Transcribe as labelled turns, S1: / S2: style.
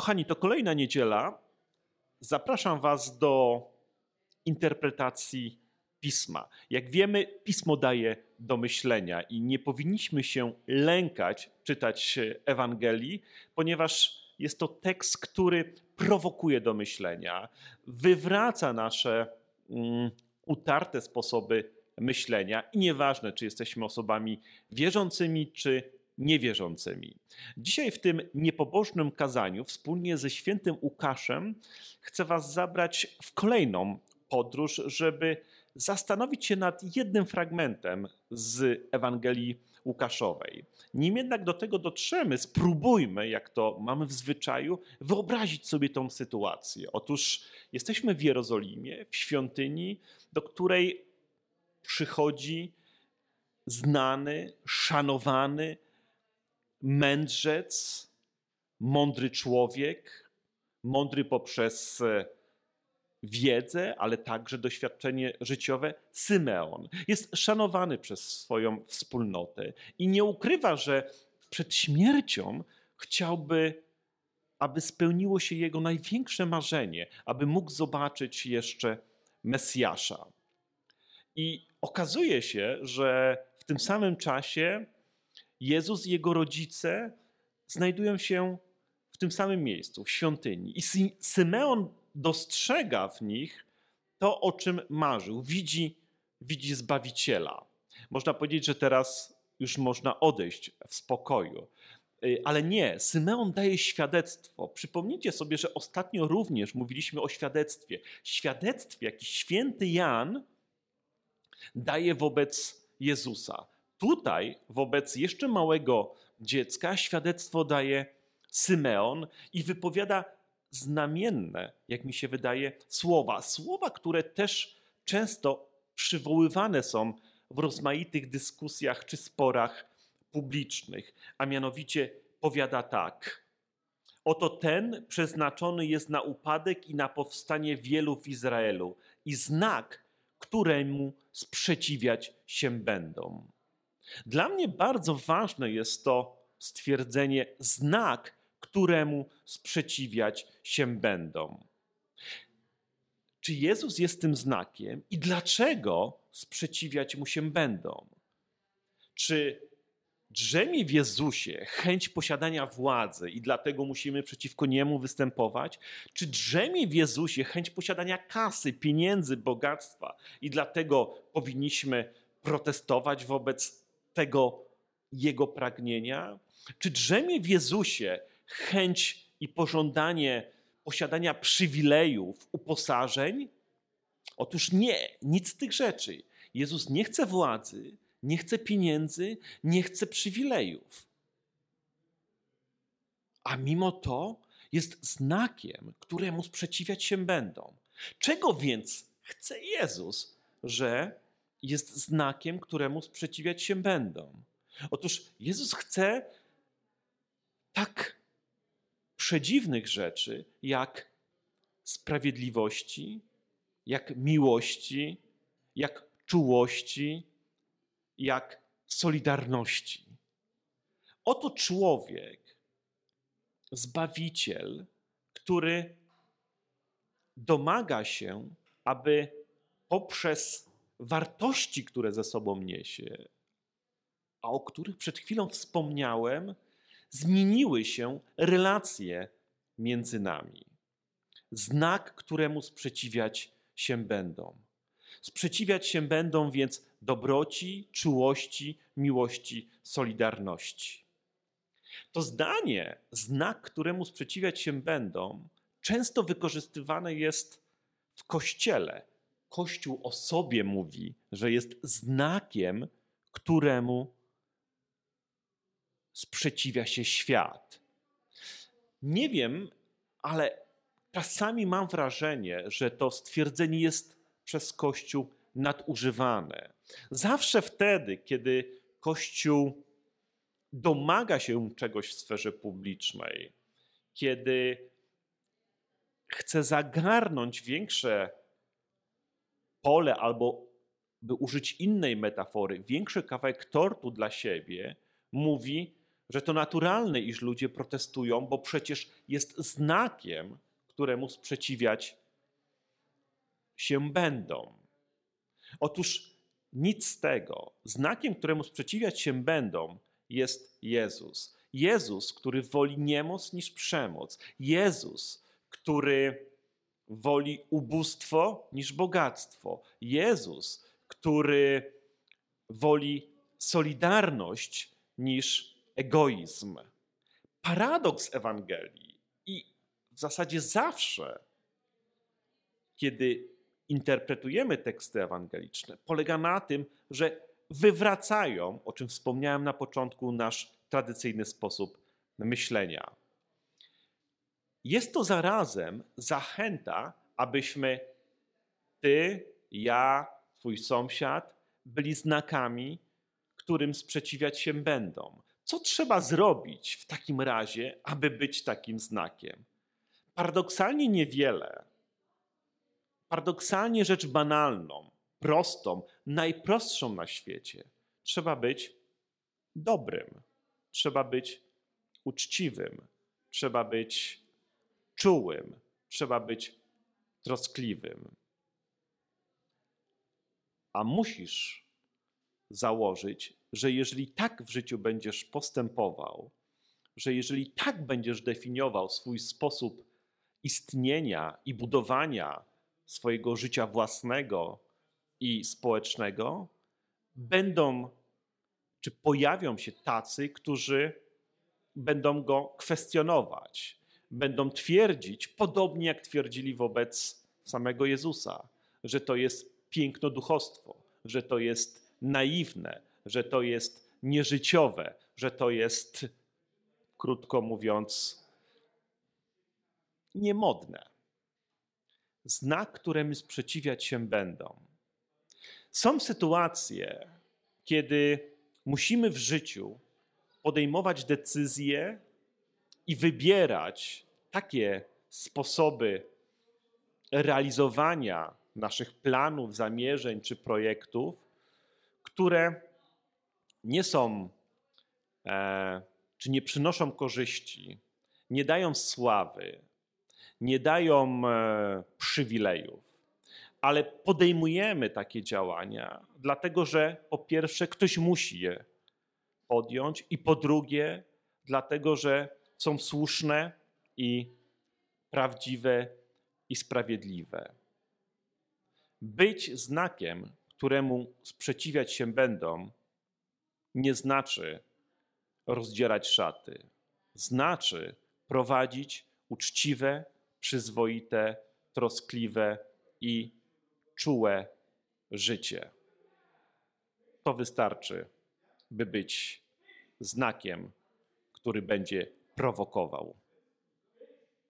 S1: Kochani, to kolejna niedziela. Zapraszam Was do interpretacji pisma. Jak wiemy, pismo daje do myślenia i nie powinniśmy się lękać czytać Ewangelii, ponieważ jest to tekst, który prowokuje do myślenia, wywraca nasze um, utarte sposoby myślenia i nieważne, czy jesteśmy osobami wierzącymi, czy niewierzącymi. Dzisiaj w tym niepobożnym kazaniu wspólnie ze świętym Łukaszem chcę Was zabrać w kolejną podróż, żeby zastanowić się nad jednym fragmentem z Ewangelii Łukaszowej. Nim jednak do tego dotrzemy, spróbujmy, jak to mamy w zwyczaju, wyobrazić sobie tą sytuację. Otóż jesteśmy w Jerozolimie, w świątyni, do której przychodzi znany, szanowany, mędrzec, mądry człowiek, mądry poprzez e, wiedzę, ale także doświadczenie życiowe, Symeon. Jest szanowany przez swoją wspólnotę i nie ukrywa, że przed śmiercią chciałby, aby spełniło się jego największe marzenie, aby mógł zobaczyć jeszcze Mesjasza. I okazuje się, że w tym samym czasie Jezus i jego rodzice znajdują się w tym samym miejscu, w świątyni. I Symeon dostrzega w nich to, o czym marzył. Widzi, widzi Zbawiciela. Można powiedzieć, że teraz już można odejść w spokoju. Y, ale nie, Symeon daje świadectwo. Przypomnijcie sobie, że ostatnio również mówiliśmy o świadectwie. Świadectwie, jakiś święty Jan daje wobec Jezusa. Tutaj wobec jeszcze małego dziecka świadectwo daje Symeon i wypowiada znamienne, jak mi się wydaje, słowa. Słowa, które też często przywoływane są w rozmaitych dyskusjach czy sporach publicznych, a mianowicie powiada tak. Oto ten przeznaczony jest na upadek i na powstanie wielu w Izraelu i znak, któremu sprzeciwiać się będą. Dla mnie bardzo ważne jest to stwierdzenie znak, któremu sprzeciwiać się będą. Czy Jezus jest tym znakiem i dlaczego sprzeciwiać mu się będą? Czy drzemie w Jezusie chęć posiadania władzy i dlatego musimy przeciwko niemu występować? Czy drzemie w Jezusie chęć posiadania kasy, pieniędzy, bogactwa i dlatego powinniśmy protestować wobec tego jego pragnienia? Czy drzemie w Jezusie chęć i pożądanie posiadania przywilejów, uposażeń? Otóż nie, nic z tych rzeczy. Jezus nie chce władzy, nie chce pieniędzy, nie chce przywilejów. A mimo to jest znakiem, któremu sprzeciwiać się będą. Czego więc chce Jezus, że jest znakiem, któremu sprzeciwiać się będą? Otóż Jezus chce tak przedziwnych rzeczy, jak sprawiedliwości, jak miłości, jak czułości, jak solidarności. Oto człowiek, zbawiciel, który domaga się, aby poprzez wartości, które ze sobą niesie, a o których przed chwilą wspomniałem, zmieniły się relacje między nami. Znak, któremu sprzeciwiać się będą. Sprzeciwiać się będą więc dobroci, czułości, miłości, solidarności. To zdanie, znak, któremu sprzeciwiać się będą, często wykorzystywane jest w kościele. Kościół o sobie mówi, że jest znakiem, któremu sprzeciwia się świat. Nie wiem, ale czasami mam wrażenie, że to stwierdzenie jest przez Kościół nadużywane. Zawsze wtedy, kiedy Kościół domaga się czegoś w sferze publicznej, kiedy chce zagarnąć większe pole albo, by użyć innej metafory, większy kawałek tortu dla siebie, mówi, że to naturalne, iż ludzie protestują, bo przecież jest znakiem, któremu sprzeciwiać się będą. Otóż nic z tego. Znakiem, któremu sprzeciwiać się będą, jest Jezus. Jezus, który woli niemoc niż przemoc. Jezus, który woli ubóstwo niż bogactwo. Jezus, który woli solidarność niż egoizm. Paradoks Ewangelii i w zasadzie zawsze, kiedy interpretujemy teksty ewangeliczne, polega na tym, że wywracają, o czym wspomniałem na początku, nasz tradycyjny sposób myślenia. Jest to zarazem zachęta, abyśmy ty, ja, twój sąsiad byli znakami, którym sprzeciwiać się będą. Co trzeba zrobić w takim razie, aby być takim znakiem? Paradoksalnie niewiele. Paradoksalnie rzecz banalną, prostą, najprostszą na świecie. Trzeba być dobrym, trzeba być uczciwym, trzeba być czułym, trzeba być troskliwym. A musisz założyć, że jeżeli tak w życiu będziesz postępował, że jeżeli tak będziesz definiował swój sposób istnienia i budowania swojego życia własnego i społecznego, będą czy pojawią się tacy, którzy będą go kwestionować, będą twierdzić, podobnie jak twierdzili wobec samego Jezusa, że to jest pięknoduchostwo, że to jest naiwne, że to jest nieżyciowe, że to jest, krótko mówiąc, niemodne. Znak, któremu sprzeciwiać się będą. Są sytuacje, kiedy musimy w życiu podejmować decyzje i wybierać takie sposoby realizowania naszych planów, zamierzeń czy projektów, które nie są, e, czy nie przynoszą korzyści, nie dają sławy, nie dają e, przywilejów, ale podejmujemy takie działania, dlatego że po pierwsze ktoś musi je podjąć, i po drugie, dlatego że są słuszne i prawdziwe i sprawiedliwe. Być znakiem, któremu sprzeciwiać się będą, nie znaczy rozdzierać szaty. Znaczy prowadzić uczciwe, przyzwoite, troskliwe i czułe życie. To wystarczy, by być znakiem, który będzie prowokował.